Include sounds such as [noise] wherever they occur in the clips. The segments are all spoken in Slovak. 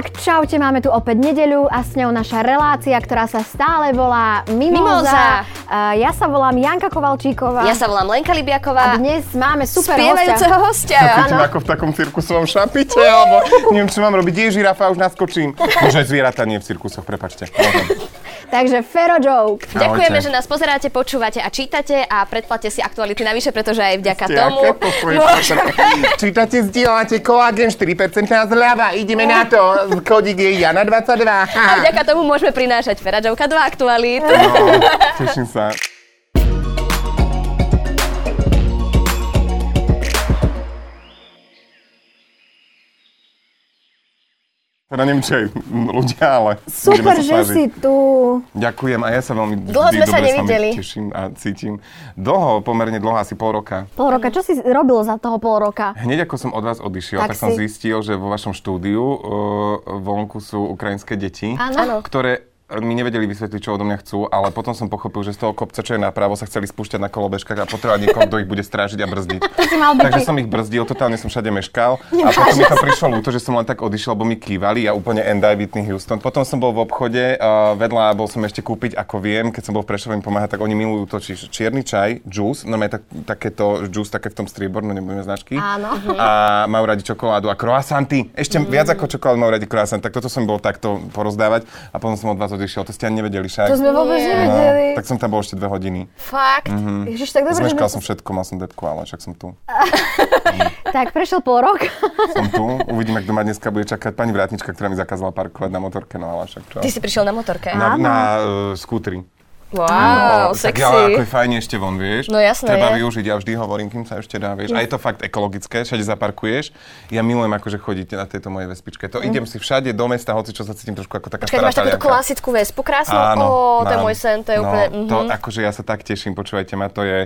Tak, čaute, máme tu opäť nedeľu a s ňou naša relácia, ktorá sa stále volá Mimoza. Mimoza. Uh, ja sa volám Janka Kovalčíková. Ja sa volám Lenka a Libiaková. dnes máme super spievajúceho hostia. hostia. Cítim ako v takom cirkusovom šapite, alebo neviem, čo mám robiť. Je žirafa, už naskočím. Možno aj zvieratá nie v cirkusoch, prepačte. Takže Fero Joke. Ďakujeme, Ahojte. že nás pozeráte, počúvate a čítate a predplatte si aktuality navyše, pretože aj vďaka Ste tomu... pokoj, [laughs] Čítate, zdieľate kolagén 4% zľava, ideme na to. Kodík je Jana 22. A vďaka tomu môžeme prinášať Feradžovka do aktualít. No, [laughs] teším sa. Teda neviem, či aj ľudia, ale Super, sa že snažiť. si tu. Ďakujem a ja sa veľmi Dlho sme sa nevideli. teším a cítim. Dlho, pomerne dlho, asi pol roka. Pol roka, čo si robil za toho pol roka? Hneď ako som od vás odišiel, Tak tak, som si- zistil, že vo vašom štúdiu uh, vonku sú ukrajinské deti, Áno. ktoré mi nevedeli vysvetliť, čo odo mňa chcú, ale potom som pochopil, že z toho kopca, čo je napravo, sa chceli spúšťať na kolobežkách a potrebovali niekoho, kto ich bude strážiť a brzdiť. Takže som ich brzdil, totálne som všade meškal a potom mi to prišlo ľúto, že som len tak odišiel, lebo mi kývali a úplne I Whitney Houston. Potom som bol v obchode, uh, vedľa bol som ešte kúpiť, ako viem, keď som bol v Prešove im pomáhať, tak oni milujú to či, čierny čaj, juice, no tak, takéto juice, také v tom strieborno, nebudeme značky. Áno. A majú radi čokoládu a croissanty. Ešte viac ako čokoládu majú radi croissant. Tak toto som bol takto porozdávať a potom som od vás odišiel. To ste ani nevedeli však. To sme vôbec Nie. nevedeli. No, tak som tam bol ešte dve hodiny. Fakt. Ježiš, tak dobre, že Zmeškal som všetko, mal som depku, ale však som tu. [laughs] Tak, prešiel pol rok. Som tu, uvidíme, kto ma dneska bude čakať. Pani vrátnička, ktorá mi zakázala parkovať na motorke, no ale však čo. Ty si prišiel na motorke. Na, Áno. na uh, skútri. Wow, No, tak sexy. ja, ako je fajne ešte von, vieš. No jasné Treba je. využiť, ja vždy hovorím, kým sa ešte dá, vieš. A je to fakt ekologické, všade zaparkuješ. Ja milujem akože chodiť na tejto mojej vespičke. To idem si všade do mesta, hoci čo sa cítim trošku ako taká. Počkaj, stará máš takúto klasickú vespu krásnu? Ó, to je môj sen, to je no, úplne... To, mhm. akože ja sa tak teším, počúvajte ma, to je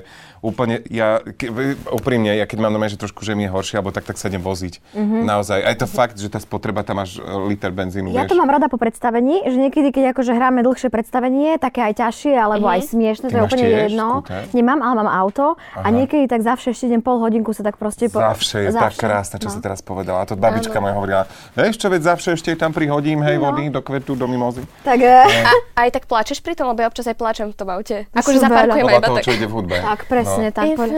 úplne, ja, ke, úprimne, ja keď mám na že trošku, že mi je horšie, alebo tak, tak sa idem voziť. Naozaj. Aj to fakt, že tá spotreba, tam máš e, liter benzínu, Ja vieš. to mám rada po predstavení, že niekedy, keď akože hráme dlhšie predstavenie, také aj ťažšie, alebo aj smiešne, to je úplne tiež jedno. skúter? Nemám, ale mám auto a niekedy tak zavše ešte idem pol hodinku sa tak proste... Po... Zavše je tak krásne, čo no. si teraz povedala. A to babička moja hovorila, vieš čo, veď zavše ešte tam prihodím, hej, No. vody do kvetu, do mimozy. Tak, eh, A aj tak plačeš pri tom, lebo ja občas aj plačem v tom aute. Akože zaparkujem aj iba toho, tak. čo ide v hudbe. tak, presne, tak. If- poď-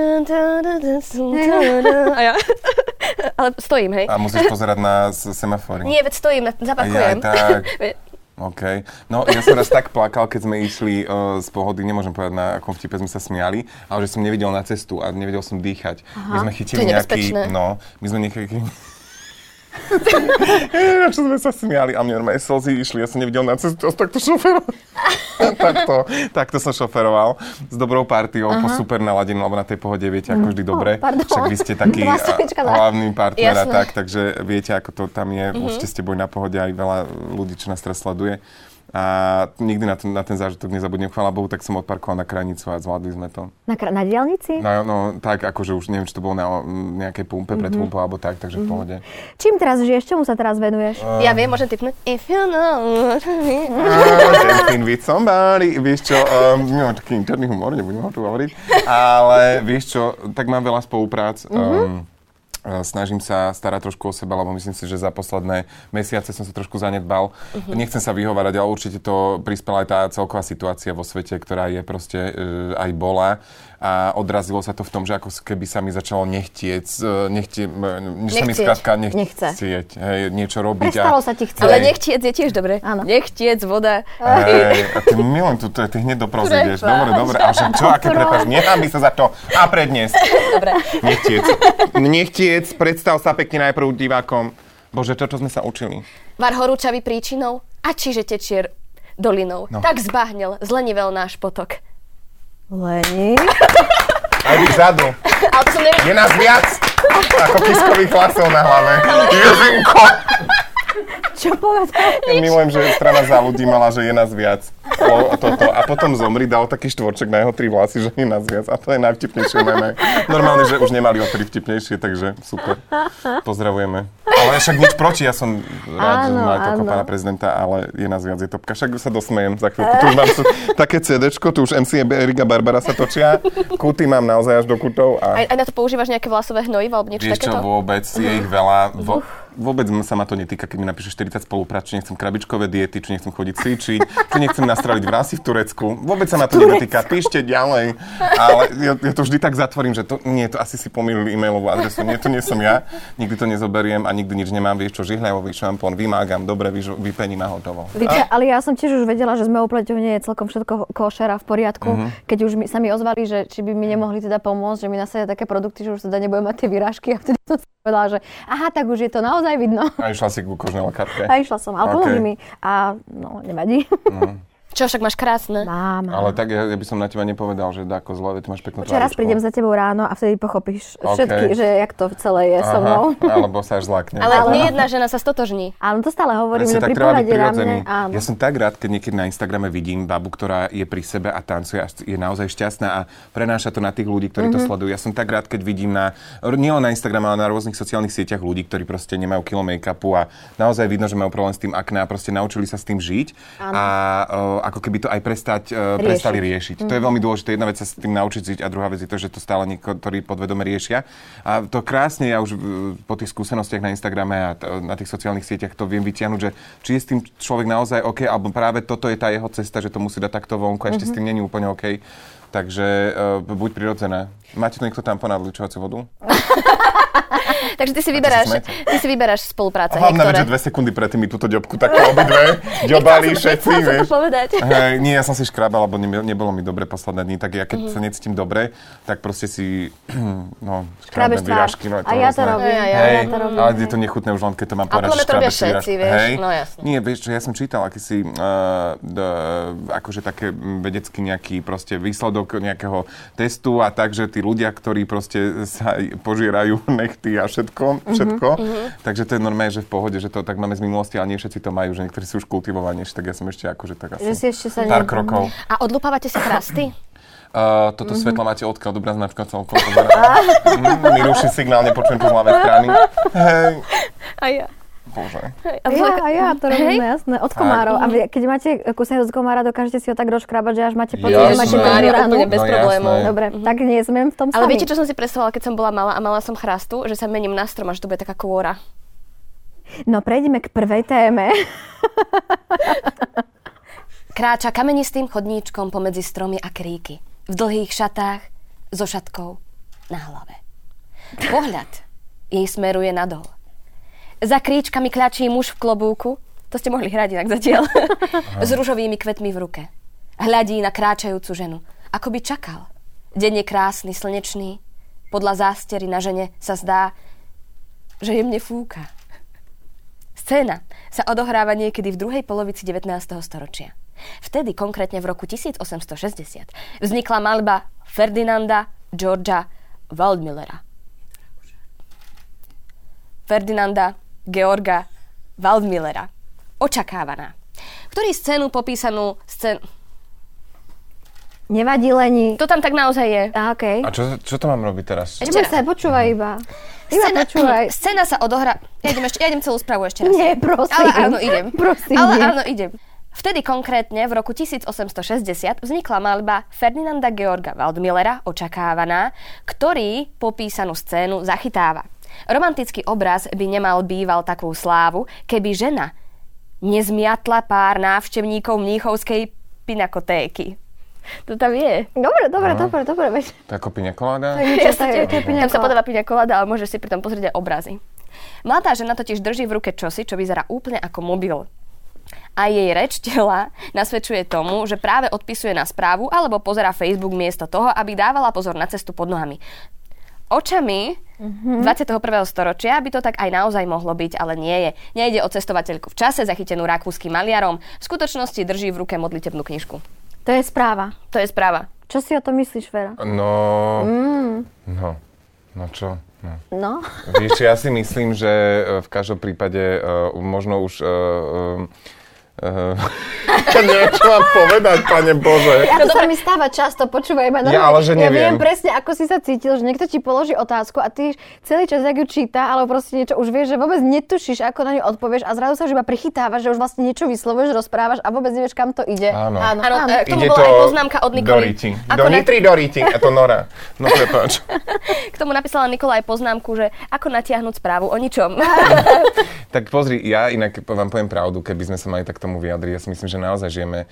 [laughs] A ja. [laughs] Ale stojím, hej. A musíš pozerať na s- semafóry. Nie, veď stojím, na- A ja zaparkujem. aj tak. [laughs] OK. No, ja som raz tak plakal, keď sme išli uh, z pohody, nemôžem povedať, na akom vtipe sme sa smiali, ale že som nevidel na cestu a nevedel som dýchať. My sme chytili nejaký... No, my sme nejaký... Ja čo sme sa smiali a mne normálne slzy išli, ja som nevidel na cestu, takto šoferoval. [laughs] takto, takto som šoferoval s dobrou partiou, po super naladinu, lebo na tej pohode viete, ako vždy dobre. Oh, pardon. Však vy ste taký hlavný partner a tak, takže viete, ako to tam je. Určite ste boli na pohode aj veľa ľudí, čo nás teraz sleduje. A nikdy na ten, na ten zážitok nezabudnem, chvála Bohu, tak som odparkoval na krajnicu a zvládli sme to. Na, kra- na diálnici? No, no tak, akože už neviem, či to bolo na nejakej pumpe, pred pumpou alebo tak, takže v pohode. Čím teraz žiješ? Čomu sa teraz venuješ? Ja viem, môžem typnúť. If you know what I mean. Dancing with somebody. Vieš čo, um, nemám taký interný humor, nebudem ho tu hovoriť, ale vieš čo, tak mám veľa spoluprác. Um, e, Snažím sa starať trošku o seba, lebo myslím si, že za posledné mesiace som sa trošku zanedbal. Nechcem sa vyhovárať, ale určite to prispela aj tá celková situácia vo svete, ktorá je proste e, aj bola. A odrazilo sa to v tom, že ako keby sa mi začalo nechtieť, e, nechtie, že sa mi Nechcieť. skrátka Nechce. nechcieť, hej, niečo robiť. Prestalo sa ti chcieť. Ale nechtiec je tiež dobre. Áno. Nechtiec, voda. Hej, [laughs] a ty milujem tu, ty hneď do prozy ideš. Dobre, dobre. A že čo, aké prepáč, nechám by sa za to. A predniesť. Dobre. Nechtiec. [laughs] Nechtiec, predstav sa pekne najprv divákom. Bože, toto sme sa učili. Var horúčavý príčinou a čiže tečier dolinou. No. Tak zbahnel, zlenivel náš potok. Leni. Aj. Ale to som nevedel. Je nás viac ako kiskových hlasov na hlave. Jezinko. Čo povedal? Ja milujem, že strana za ľudí mala, že je nás viac. O, toto. A potom zomri, dal taký štvorček na jeho tri vlasy, že je nás viac. A to je najvtipnejšie meme. Normálne, že už nemali o tri vtipnejšie, takže super. Pozdravujeme. Ale však nič proti, ja som rád, že Áno, máme toľko áno. pána prezidenta, ale je nás viac, je topka. Však sa dosmejem za chvíľku. Tu už mám také CDčko, tu už MC Erika Barbara sa točia. Kuty mám naozaj až do kutov. A... Aj, aj na to používaš nejaké vlasové hnojivo alebo niečo Vieš čo, vôbec, je ich veľa. Vo, vôbec sa ma to netýka, keď mi napíše 40 spoluprác, či nechcem krabičkové diety, či nechcem chodiť cvičiť, či nechcem nastraliť vrásy v Turecku. Vôbec sa ma to netýka, píšte ďalej. Ale ja, ja, to vždy tak zatvorím, že to, nie, to asi si pomýlili e-mailovú adresu, nie, to nie som ja, nikdy to nezoberiem a nikdy nič nemám, vieš čo, žihľavový šampón, vymágam, dobre, vypením a hotovo. Víte, ale ja som tiež už vedela, že sme upleťovne je celkom všetko košera v poriadku, mm-hmm. keď už mi, sa mi ozvali, že či by mi nemohli teda pomôcť, že mi nasadia také produkty, že už teda nebudem mať tie vyrážky a vtedy som si povedala, že aha, tak už je to naozaj vidno. A išla si k kožnej lekárke? A išla som, ale okay. mi. A no, nevadí. Mm. Čo však máš krásne. Mám. Ale tak ja, ja by som na teba nepovedal, že dáko zle, ty máš peknú Počkej, raz prídem za tebou ráno a vtedy pochopíš okay. všetky, že jak to celé je Aha, so mnou. [laughs] Alebo sa až zlakne. Ale ale nie jedna žena sa stotožní. Áno, to stále hovorím, že pri pohľade na mne, áno. Ja som tak rád, keď niekedy na Instagrame vidím babu, ktorá je pri sebe a tancuje a je naozaj šťastná a prenáša to na tých ľudí, ktorí mm-hmm. to mhm. sledujú. Ja som tak rád, keď vidím na, nielen na Instagrame, ale na rôznych sociálnych sieťach ľudí, ktorí proste nemajú kilo make-upu a naozaj vidno, že majú problém s tým akné a proste naučili sa s tým žiť. Áno. A uh, ako keby to aj pre prestať, uh, prestali riešiť. Mm. To je veľmi dôležité. Jedna vec sa s tým naučiť žiť a druhá vec je to, že to stále niektorí podvedome riešia. A to krásne, ja už po tých skúsenostiach na Instagrame a t- na tých sociálnych sieťach to viem vytiahnuť, že či je s tým človek naozaj OK, alebo práve toto je tá jeho cesta, že to musí dať takto vonku a ešte mm-hmm. s tým mhm. není úplne OK. Takže uh, buď prirodzené. Máte niekto tam na odličovaciu vodu? [laughs] Takže ty si vyberáš, ty si vyberáš spolupráce. Hlavne, ktoré... že dve sekundy predtým mi túto ďobku takto obidve [laughs] ďobali všetci, vieš. povedať. [laughs] Hej, nie, ja som si škrábal, lebo ne, nebolo mi dobre posledné dni, tak ja keď mm-hmm. sa necítim dobre, tak proste si, [clears throat] no, škrábem výražky. No, a ja to robím. Ja, ja, ja to robím. Ale je to nechutné už len, keď to mám povedať, že škrábeš všetci, vieš. Hej. No jasne. Nie, vieš, čo ja som čítal akýsi, uh, d, akože také vedecký nejaký proste výsledok nejakého testu a tak, že tí ľudia, ktorí proste sa požierajú [laughs] nechty a všetko, mhm, všetko. Mm-hmm. Takže to je normálne, že v pohode, že to tak máme z minulosti, ale nie všetci to majú, že niektorí sú už kultivovanejší, tak ja som ešte akože tak asi že si ešte sa pár ne... krokov. A odlupávate si chrasty? Uh, toto mm-hmm. svetlo máte odkiaľ? Dobrá značka celkom. mm, mi ruší signál, nepočujem tu z ľavej strany. [laughs] Hej. A ja. Bože. A ja, a ja to robím, hey? jasné, od komárov. A vy, keď máte kúsenie z komára, dokážete si ho tak rozkrabať, že až máte pocit, že máte ránu. Úplne bez no, problémov. Dobre, mm-hmm. tak nie sme v tom Ale sami. viete, čo som si predstavovala, keď som bola malá a mala som chrastu, že sa mením na strom a že to bude taká kôra. No, prejdeme k prvej téme. [laughs] Kráča kamenistým chodníčkom pomedzi stromy a kríky. V dlhých šatách, so šatkou na hlave. Pohľad jej smeruje nadol. Za kríčkami kľačí muž v klobúku. To ste mohli hrať inak zatiaľ. [laughs] [laughs] s ružovými kvetmi v ruke. Hľadí na kráčajúcu ženu. Ako by čakal. Deň je krásny, slnečný. Podľa zástery na žene sa zdá, že jemne fúka. Scéna sa odohráva niekedy v druhej polovici 19. storočia. Vtedy, konkrétne v roku 1860, vznikla malba Ferdinanda Georgia Waldmillera. Ferdinanda Georga Waldmillera. Očakávaná. Ktorý scénu popísanú scén... Nevadí Leni. To tam tak naozaj je. A, okay. A čo, čo to mám robiť teraz? Ešte sa, počúvaj iba. Iba scéna, počúvaj. [clears throat] Scéna sa odohrá... Ja idem, ešte, ja idem celú správu ešte raz. Nie, prosím. Ale áno, idem. [laughs] Prosím, Ale nie. áno, idem. Vtedy konkrétne v roku 1860 vznikla malba Ferdinanda Georga Waldmillera Očakávaná, ktorý popísanú scénu zachytáva. Romantický obraz by nemal býval takú slávu, keby žena nezmiatla pár návštevníkov mníchovskej pinakotéky. To tam je. Dobre, dobre, no. dobre, dobre. Veď. To je ako piňakoláda? Ja, tam sa podáva piňakoláda, ale môžeš si pri tom pozrieť aj obrazy. Mladá žena totiž drží v ruke čosi, čo vyzerá úplne ako mobil. A jej reč tela nasvedčuje tomu, že práve odpisuje na správu alebo pozera Facebook miesto toho, aby dávala pozor na cestu pod nohami očami mm-hmm. 21. storočia by to tak aj naozaj mohlo byť, ale nie je. Nejde o cestovateľku v čase, zachytenú rakúskym maliarom. V skutočnosti drží v ruke modlitebnú knižku. To je správa. To je správa. Čo si o to myslíš, Vera? No, mm. no, no čo? No. no. Víš, ja si myslím, že e, v každom prípade uh, možno už uh, [laughs] uh, neviem, čo mám povedať, pane Bože. Ja to sa mi stáva často, počúvaj ma. Ja, ale že ja neviem. viem presne, ako si sa cítil, že niekto ti položí otázku a ty celý čas, jak ju číta, ale proste niečo už vieš, že vôbec netušíš, ako na ňu odpovieš a zrazu sa už iba prichytávaš, že už vlastne niečo vyslovuješ, rozprávaš a vôbec nevieš, kam to ide. Áno. áno. Áno, áno. k tomu Ide bola to aj poznámka od Nikoly. Doriti. Ako Do na- Doriti. A to Nora. No prepáč. [laughs] K tomu napísala Nikola aj poznámku, že ako natiahnuť správu o ničom. [laughs] Tak pozri, ja inak vám poviem pravdu, keby sme sa mali tak tomu vyjadriť. Ja si myslím, že naozaj žijeme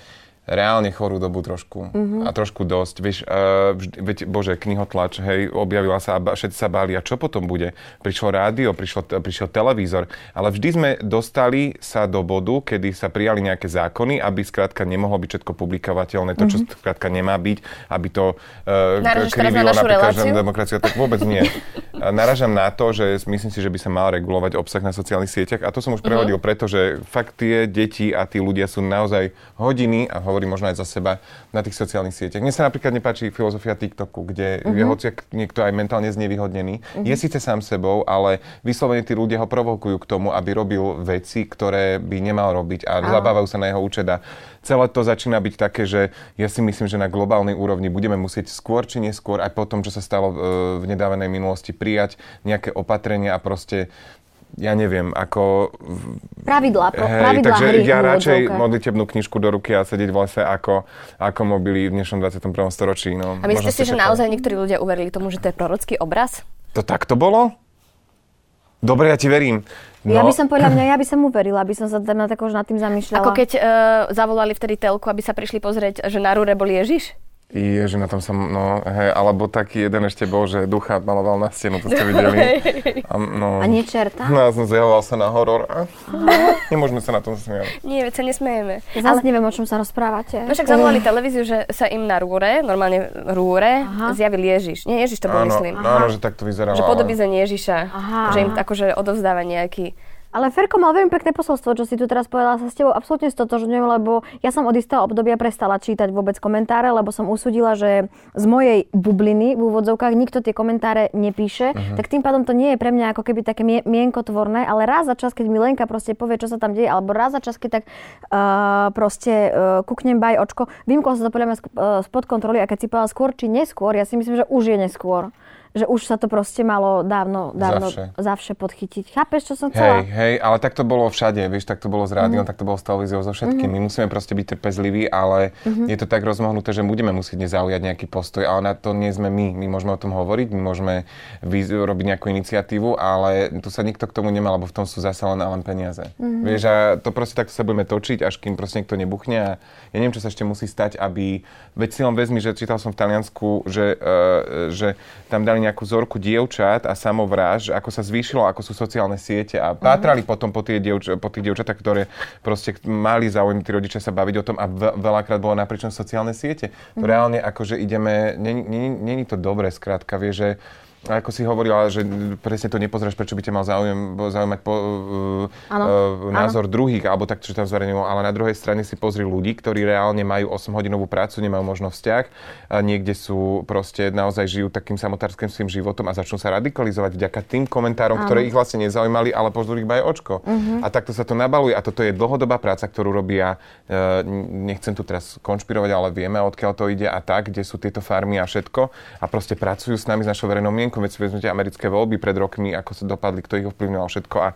reálne chorú dobu trošku. A trošku dosť. Vieš, uh, vždy, veď, bože, knihotlač, hej, objavila sa a všetci sa báli. A čo potom bude? Prišlo rádio, prišlo, prišiel televízor. Ale vždy sme dostali sa do bodu, kedy sa prijali nejaké zákony, aby skrátka nemohlo byť všetko publikovateľné, to, čo skrátka nemá byť, aby to uh, na krivilo našu napríklad demokraciu, tak vôbec nie. [laughs] Naražam na to, že myslím si, že by sa mal regulovať obsah na sociálnych sieťach. A to som už prehodil, pretože fakt tie deti a tí ľudia sú naozaj hodiny, a hovorím možno aj za seba, na tých sociálnych sieťach. Mne sa napríklad nepáči filozofia TikToku, kde je hociak niekto aj mentálne znevýhodnený. Je síce sám sebou, ale vyslovene tí ľudia ho provokujú k tomu, aby robil veci, ktoré by nemal robiť a zabávajú sa na jeho účet. A celé to začína byť také, že ja si myslím, že na globálnej úrovni budeme musieť skôr či neskôr, aj po tom, čo sa stalo e, v nedávenej minulosti, prijať nejaké opatrenia a proste ja neviem, ako... Pravidlá, pro, Hej, pravidlá takže hry ja v radšej modlitebnú knižku do ruky a sedieť v lese ako, ako mobily v dnešnom 21. storočí. No, A myslíte si, ste že čakali. naozaj niektorí ľudia uverili tomu, že to je prorocký obraz? To takto bolo? Dobre, ja ti verím. No, Ja by som podľa mňa, [laughs] ja by som uverila, aby som sa teda tak už nad tým zamýšľala. Ako keď uh, zavolali vtedy telku, aby sa prišli pozrieť, že na rúre bol Ježiš? Ježi, na tom som, no, hej, alebo taký jeden ešte bol, že ducha maloval na stenu, to ste videli. [laughs] A, no, A nie čerta? No, ja som zjavoval sa na horor a nemôžeme sa na tom smiať. Nie, veď sa nesmejeme. Zase neviem, o čom sa rozprávate. No však zavolali televíziu, že sa im na rúre, normálne rúre, Aha. zjavil Ježiš. Nie Ježiš to bol, Áno, myslím. no, áno, že tak to vyzeralo. Že ale- podobizeň Ježiša. Aha. Že im akože odovzdáva nejaký... Ale Ferko mal veľmi pekné posolstvo, čo si tu teraz povedala, sa s tebou absolútne stotožňujem, lebo ja som od istého obdobia prestala čítať vôbec komentáre, lebo som usudila, že z mojej bubliny v úvodzovkách nikto tie komentáre nepíše, uh-huh. tak tým pádom to nie je pre mňa ako keby také mie- mienkotvorné, ale raz za čas, keď mi Lenka proste povie, čo sa tam deje, alebo raz za čas, keď tak uh, proste uh, kuknem baj očko, vymklo sa to podľa mňa uh, spod kontroly a keď si povedala skôr či neskôr, ja si myslím, že už je neskôr. Že už sa to proste malo dávno, dávno Zavše. zavše podchytiť. Chápeš, čo som chcela? Hej, hej, ale tak to bolo všade, vieš, tak to bolo s rádiom, Mhm. tak to bolo s televíziou, so všetkým. My musíme proste byť trpezliví, ale Mhm. je to tak rozmohnuté, že budeme musieť nezaujať nejaký postoj, ale na to nie sme my. My môžeme o tom hovoriť, my môžeme vy- robiť nejakú iniciatívu, ale tu sa nikto k tomu nemá, lebo v tom sú zase len, a len peniaze. Mhm. Vieš, a to proste takto sa budeme točiť, až kým proste niekto nebuchne a ja neviem, čo sa ešte musí stať, aby, veď si len vezmi, že čítal som v Taliansku, že, uh, že tam dali nejakú vzorku dievčat a samovráž, ako sa zvýšilo, ako sú sociálne siete a pátrali potom po, tie dievč- po tých dievčatách, ktoré proste mali záujem tí rodičia sa baviť o tom a ve- veľakrát bolo napriečom sociálne siete. To reálne akože ideme, není to dobré, skrátka, vie, že a ako si hovorila, že presne to nepozráš, prečo by ťa mal záujem, zaujímať po, uh, Áno, uh, názor druhých, alebo tak, čo tam zverejňujú, ale na druhej strane si pozri ľudí, ktorí reálne majú 8-hodinovú prácu, nemajú možno vzťah, a niekde sú proste, naozaj žijú takým samotárským svojím životom a začnú sa radikalizovať vďaka tým komentárom, ktoré ich vlastne nezaujímali, ale pozrú ich aj očko. A takto sa to nabaluje a toto je dlhodobá práca, ktorú robia, uh, nechcem tu teraz konšpirovať, ale vieme, odkiaľ to ide a tak, kde sú tieto farmy a všetko. A proste pracujú s nami, s našou verejnou mienkou, veď si americké voľby pred rokmi, ako sa dopadli, kto ich ovplyvňoval všetko a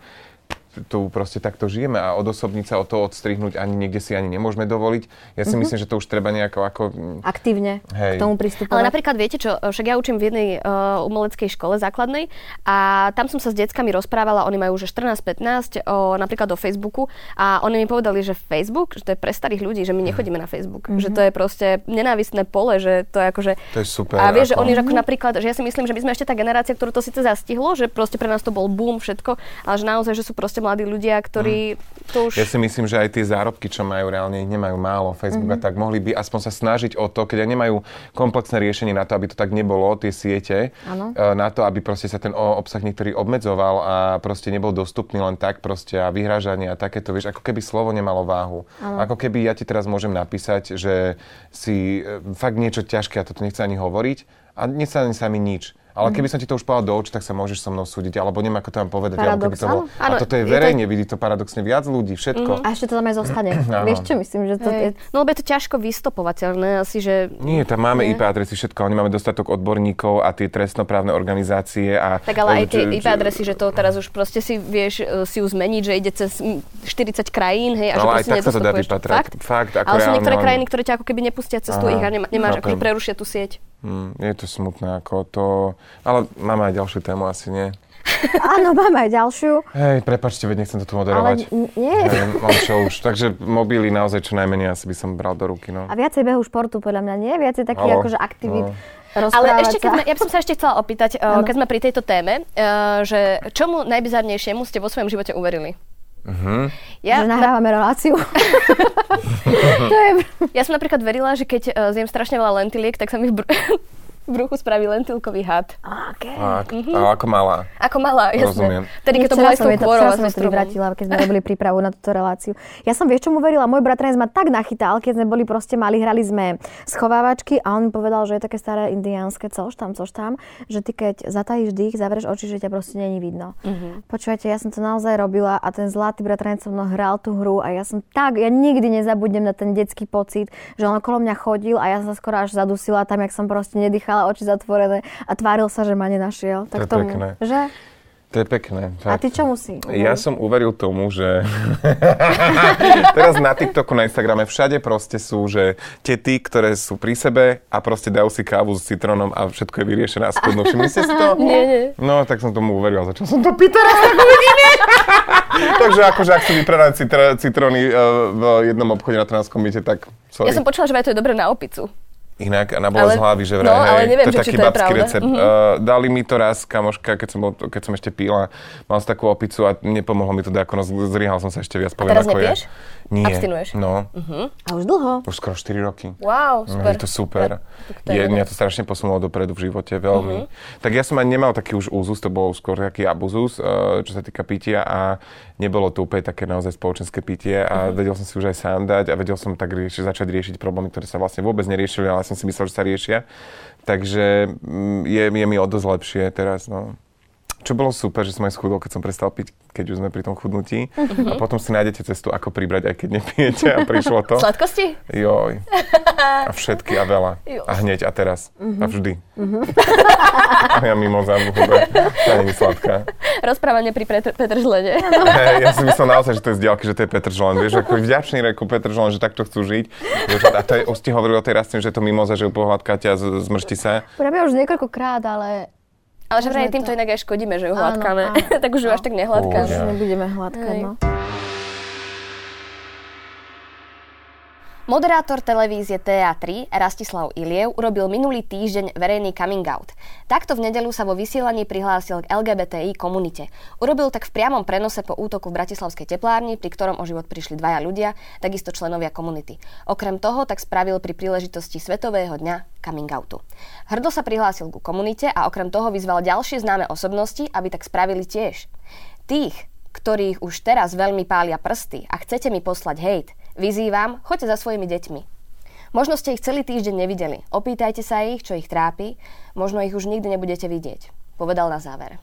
tu proste takto žijeme a odosobniť sa, o to odstrihnúť ani niekde si ani nemôžeme dovoliť. Ja si myslím, že to už treba nejako ako... Aktívne Hej. k tomu pristupovať. Ale napríklad viete čo, však ja učím v jednej uh, umeleckej škole základnej a tam som sa s deckami rozprávala, oni majú už 14-15, o, napríklad o Facebooku a oni mi povedali, že Facebook, že to je pre starých ľudí, že my nechodíme na Facebook, mm-hmm. že to je proste nenávistné pole, že to je akože... To je super, A vieš, že ako- oni že ako napríklad, že ja si myslím, že my sme ešte tá generácia, ktorú to síce zastihlo, že proste pre nás to bol boom, všetko, ale že naozaj, že sú proste mladí ľudia, ktorí to už... Ja si myslím, že aj tie zárobky, čo majú reálne, ich nemajú málo. Facebook mm-hmm. tak mohli by aspoň sa snažiť o to, keď aj nemajú komplexné riešenie na to, aby to tak nebolo, tie siete, Áno. e, na to, aby proste sa ten obsah niektorý obmedzoval a proste nebol dostupný len tak proste a vyhrážanie a takéto, vieš, ako keby slovo nemalo váhu. Ako keby ja ti teraz môžem napísať, že si e, fakt niečo ťažké, a toto nechcem ani hovoriť, a nestane sa mi nič. Ale keby som ti to už povedal do očí, tak sa môžeš so mnou súdiť, alebo neviem, ako to mám povedať. alebo keby to Paradox, bolo, áno. a toto je Áno, je to- verejne, vidí to paradoxne viac ľudí, všetko. A ešte to tam aj zostane. [clears throat] Vieš čo myslím, že to je... No lebo je to ťažko vystopovateľné asi, že... Nie, tam máme IP adresy, všetko, ale nemáme dostatok odborníkov a tie trestnoprávne organizácie a... Tak ale aj tie IP adresy, že to teraz už proste si vieš e, si ju zmeniť, že ide cez mm, 40 krajín, hej, a že No, proste tak sa to dá vypatrať. Fakt? Fakt, ako ale sú niektoré krajiny, ktoré ťa ako keby nepustia cez tú ich a nemá, nemáš, ako prerušia tú sieť. Hm, je to smutné, ako to... Ale máme aj ďalšiu tému, asi nie. [laughs] Áno, máme aj ďalšiu. Hej, prepačte, veď nechcem to tu Ale moderovať. n- nie. Hej, mám čo už. Takže mobily naozaj čo najmenej asi by som bral do ruky, no. A viacej behu športu podľa mňa nie, viacej takých Halo. akože aktivít. No. Ale ešte, keď sme, ja by som sa ešte chcela opýtať, uh, Áno. keď sme pri tejto téme, uh, že čomu najbizarnejšiemu ste vo svojom živote uverili? Mhm. Ja, že nahrávame reláciu. [laughs] to je... ja som napríklad verila, že keď uh, zjem strašne veľa lentiliek, tak sa mi v, br- v bruchu spraví lentilkový had. Okay. Tak, a ako malá. Ako malá, Rozumiem. jasne. Tedy, keď to aj s som tou to- a som vyvrátila, keď sme robili prípravu na túto reláciu. Ja som, vieš, čomu verila? Môj bratranec ma tak nachytal, keď sme boli proste mali, hrali sme schovávačky a on mi povedal, že je také staré indiánske, což tam, což tam, že ty keď zatajíš dých, zavrieš oči, že ťa proste není vidno. Mhm. Počúvajte, ja som to naozaj robila a ten zlatý bratranec so mnou hral tú hru a ja som tak, ja nikdy nezabudnem na ten detský pocit, že on okolo mňa chodil a ja som sa skoro až zadusila tam, jak som proste nedýchala, oči zatvorené a tváril sa, že ma nenašiel. To je Tak tomu, pekné. že? To je pekné. A Fakt. ty čomu si? Ja som uveril tomu, že [laughs] teraz na TikToku, na Instagrame všade proste sú, že tety, ktoré sú pri sebe a proste dajú si kávu s citrónom a všetko je vyriešené a skudnú. Všimli ste si to? [laughs] Nie, nie. No, tak som tomu uveril. Začal som to piť teraz, tak uvidíme. [laughs] Takže akože, ak sú vypredané citr- citróny uh, v jednom obchode na Trnavskom byte, tak sorry. Ja som počula, že to je dobré na opicu. Inak na bolesť hlavy, že vraj, no, ale hej, neviem, to je že taký to babský recept. Mhm. Uh, dali mi to raz, kamoška, keď som, bol, keď som ešte píla, mal som takú opicu a nepomohlo mi to diakono, zrihal som sa ešte viac, poviem, teraz ako nepiješ? je. Nie. Abstinuješ? No, A už dlho. už skoro 4 roky. Wow, No, super. je to super. To je mňa to strašne posunulo dopredu v živote, veľmi. Tak ja som ani nemal taký už úzus, to bol skôr taký abuzus, eh, čo sa týka pitia a nebolo to úplne také naozaj spoločenské pitie a vedel som si už aj sám dať a vedel som tak rieši, začať riešiť problémy, ktoré sa vlastne vôbec neriešili, ale som si myslel, že sa riešia. Takže mm, je, je mi o dosť lepšie teraz, no. Čo bolo super, že som aj schudol, keď som prestal piť, keď už sme pri tom chudnutí. A potom si nájdete cestu, ako pribrať, aj keď nepijete a prišlo to. Sladkosti? Joj. A všetky a veľa. Jo. A hneď a teraz. A vždy. A ja mimo zámu hube. To nie je sladká. Rozprávanie pri Petr- Petržlene. Hey, ja si myslel naozaj, že to je z diaľky, že to je Petr Želen. Vieš, ako vďačný reku Petr Želen, že takto chcú žiť. Vieš, a to je, už ste hovorili o tej rastline, že to mimoza, že ju pohľadkáte a z- zmršti sa. Pre mňa už niekoľkokrát, ale Ale že vraj týmto to- inak aj škodíme, že ju hladkáme. áno. [laughs] tak už ju až tak nehladkáme. Už nebudeme hladkať, no. Moderátor televízie TA3 Rastislav Iliev urobil minulý týždeň verejný coming out. Takto v nedelu sa vo vysielaní prihlásil k LGBTI komunite. Urobil tak v priamom prenose po útoku v Bratislavskej teplárni, pri ktorom o život prišli dvaja ľudia, takisto členovia komunity. Okrem toho tak spravil pri príležitosti Svetového dňa coming outu. Hrdo sa prihlásil ku komunite a okrem toho vyzval ďalšie známe osobnosti, aby tak spravili tiež. Tých, ktorých už teraz veľmi pália prsty a chcete mi poslať hejt, vyzývam, choďte za svojimi deťmi. Možno ste ich celý týždeň nevideli. Opýtajte sa ich, čo ich trápi. Možno ich už nikdy nebudete vidieť. Povedal na záver.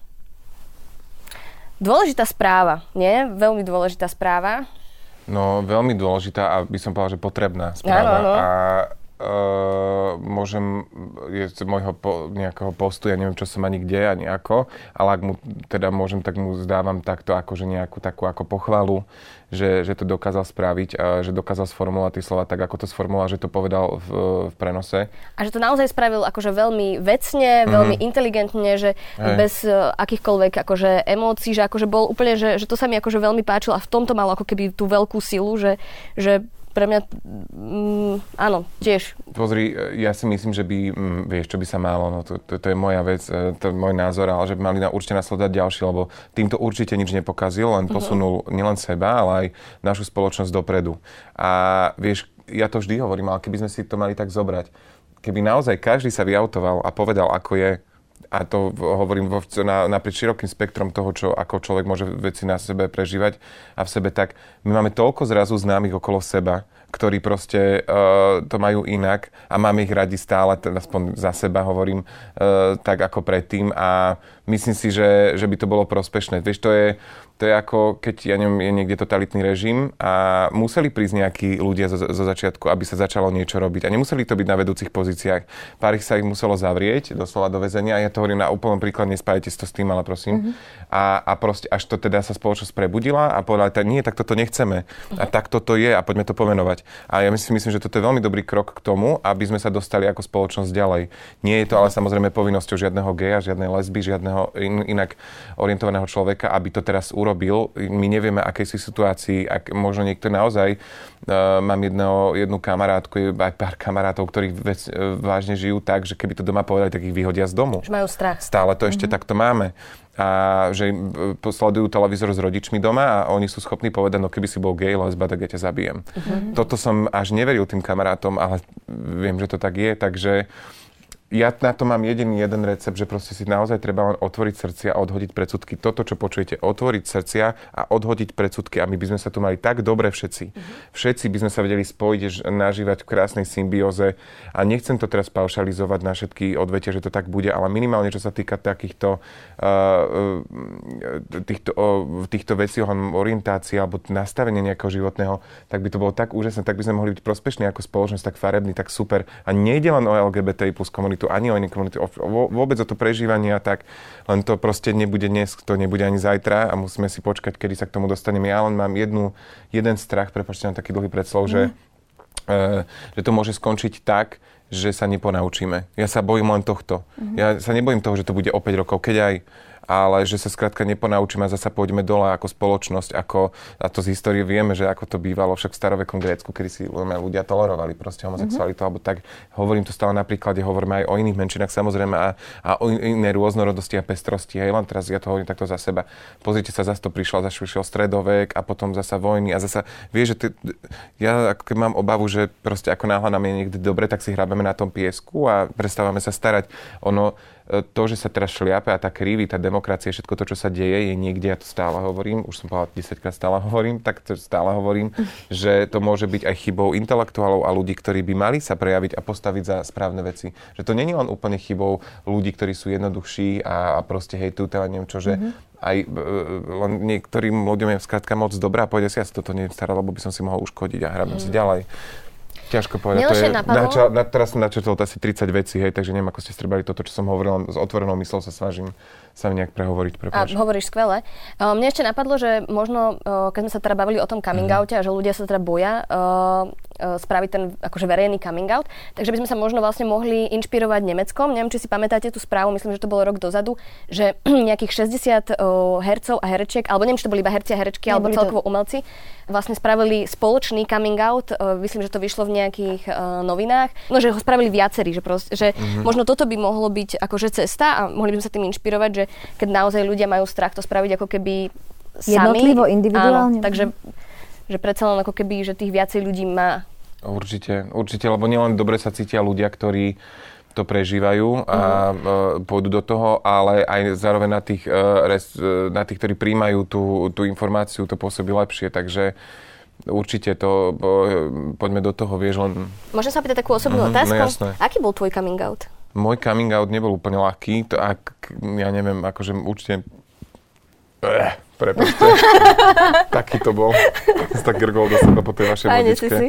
Dôležitá správa, nie? Veľmi dôležitá správa. No, veľmi dôležitá a by som povedal, že potrebná správa. Áno, áno. A uh, môžem, je z môjho po, nejakého postu, ja neviem, čo som ani kde, ani ako, ale ak mu teda môžem, tak mu zdávam takto akože nejakú takú ako pochvalu, že, že to dokázal spraviť a že dokázal sformulovať tie slova tak, ako to sformuloval, že to povedal v, v prenose. A že to naozaj spravil akože veľmi vecne, veľmi inteligentne, že Mhm. Hej. bez uh, akýchkoľvek akože emócií, že akože bol úplne, že, že to sa mi akože veľmi páčilo a v tomto mal ako keby tú veľkú silu, že, že pre mňa, mm, áno, tiež. Pozri, e, ja si myslím, že by, mm, vieš, čo by sa malo, no to, to, to je moja vec, e, to je môj názor, ale že by mali na, určite nasledovať ďalší, lebo týmto určite nič nepokazil, len posunul nielen seba, ale aj našu spoločnosť dopredu. A vieš, ja to vždy hovorím, ale keby sme si to mali tak zobrať, keby naozaj každý sa vyautoval a povedal, ako je, a to hovorím vo, na, naprieč širokým spektrom toho, čo, ako človek môže veci na sebe prežívať a v sebe, tak. My máme toľko zrazu známych okolo seba, ktorí proste uh, to majú inak a máme ich radi stále, teda aspoň za seba hovorím, uh, tak ako predtým a myslím si, že, že by to bolo prospešné. Vieš, to je, to je ako, keď ja neviem, je niekde totalitný režim a museli prísť nejakí ľudia zo, zo začiatku, aby sa začalo niečo robiť. A nemuseli to byť na vedúcich pozíciách. Pár ich sa ich muselo zavrieť, doslova do väzenia. Ja to hovorím na úplnom príklad, nespájate si to s tým, ale prosím. Mm-hmm. A, a proste až to teda sa spoločnosť prebudila a povedala, tak nie, tak toto nechceme. Mm-hmm. A tak toto je a poďme to pomenovať. A ja myslím, myslím, že toto je veľmi dobrý krok k tomu, aby sme sa dostali ako spoločnosť ďalej. Nie je to ale samozrejme povinnosťou žiadneho geja, žiadnej lesby, žiadneho in, inak orientovaného človeka, aby to teraz urobil urobil. My nevieme, akej si situácii, ak možno niekto naozaj, uh, mám jedného, jednu kamarátku, aj pár kamarátov, ktorí vec, uh, vážne žijú tak, že keby to doma povedali, tak ich vyhodia z domu. Že majú strach. Stále to ešte mm-hmm. takto máme a že sledujú televízor s rodičmi doma a oni sú schopní povedať, no keby si bol gay, lesba, tak ja ťa zabijem. Uh-huh. Toto som až neveril tým kamarátom, ale viem, že to tak je, takže ja na to mám jediný jeden recept, že proste si naozaj treba len otvoriť srdcia a odhodiť predsudky. Toto, čo počujete, otvoriť srdcia a odhodiť predsudky. A my by sme sa tu mali tak dobre všetci. Mm-hmm. Všetci by sme sa vedeli spojiť, nažívať v krásnej symbióze. A nechcem to teraz paušalizovať na všetky odvete, že to tak bude, ale minimálne, čo sa týka takýchto uh, týchto, uh, týchto vecí, orientácie alebo nastavenia nejakého životného, tak by to bolo tak úžasné, tak by sme mohli byť prospešní ako spoločnosť, tak farební, tak super. A nejde len o LGBT plus komunitu komunitu, ani o inej komunity, vôbec o to prežívanie a tak, len to proste nebude dnes, to nebude ani zajtra a musíme si počkať, kedy sa k tomu dostaneme. Ja len mám jednu, jeden strach, prepočte na taký dlhý predslov, mm. že, uh, že to môže skončiť tak, že sa neponaučíme. Ja sa bojím len tohto. Mm-hmm. Ja sa nebojím toho, že to bude o 5 rokov, keď aj ale že sa skrátka neponaučíme a zasa pôjdeme dole ako spoločnosť, ako, a to z histórie vieme, že ako to bývalo však v starovekom Grécku, kedy si ľudia tolerovali proste homosexualitu, mm-hmm. alebo tak, hovorím to stále na príklade, hovoríme aj o iných menšinách samozrejme a, a o inej rôznorodosti a pestrosti, hej, len teraz ja to hovorím takto za seba. Pozrite sa, zase to prišlo, zase prišiel stredovek a potom zasa vojny a zasa, vieš, že ty, ja keď mám obavu, že proste ako náhle nám je niekde dobre, tak si hrabeme na tom piesku a prestávame sa starať. Ono, to, že sa teraz šliape a tá krivý, tá demokracia, všetko to, čo sa deje, je niekde, ja to stále hovorím, už som povedal 10 krát stále hovorím, tak to stále hovorím, že to môže byť aj chybou intelektuálov a ľudí, ktorí by mali sa prejaviť a postaviť za správne veci. Že to není len úplne chybou ľudí, ktorí sú jednoduchší a, a proste hej, tu neviem čo, že mm-hmm. aj e, len niektorým ľuďom je skrátka moc dobrá a povedia si, ja si toto neviem starať, lebo by som si mohol uškodiť a hrabem mm. si ďalej. Ťažko povedať. to je, nača, na, teraz som načrtol asi 30 vecí, hej, takže neviem, ako ste strebali toto, čo som hovoril, s otvorenou myslou sa snažím sa nejak prehovoriť. Prepáč. A hovoríš skvele. Mne ešte napadlo, že možno, keď sme sa teda bavili o tom coming mm. oute a že ľudia sa teda boja spraviť ten akože verejný coming out, takže by sme sa možno vlastne mohli inšpirovať Nemeckom. Neviem, či si pamätáte tú správu, myslím, že to bolo rok dozadu, že [clears throat] nejakých 60 uh, hercov a herčiek, alebo neviem, či to boli iba herci a herečky, alebo celkovo to... umelci, vlastne spravili spoločný coming out. Myslím, že to vyšlo v nejakých novinách. No, že ho spravili viacerí, že, proste, že mm-hmm. možno toto by mohlo byť akože cesta a mohli by sme sa tým inšpirovať, že keď naozaj ľudia majú strach to spraviť ako keby sami. Jednotlivo, individuálne. Áno, takže že predsa len ako keby, že tých viacej ľudí má. Určite, určite, lebo nielen dobre sa cítia ľudia, ktorí to prežívajú a uh-huh. pôjdu do toho, ale aj zároveň na tých, e, e, na tých ktorí príjmajú tú, tú informáciu, to pôsobí lepšie, takže určite to, poďme do toho, vieš len... Môžem sa opýtať takú osobnú uh-huh, otázku? No jasné. Aký bol tvoj coming out? Môj coming out nebol úplne ľahký, to ak, ja neviem, akože určite... Eh, Prepačte. [laughs] Taký to bol. Som tak grgol do seba po tej vašej Aj, vodičke. si.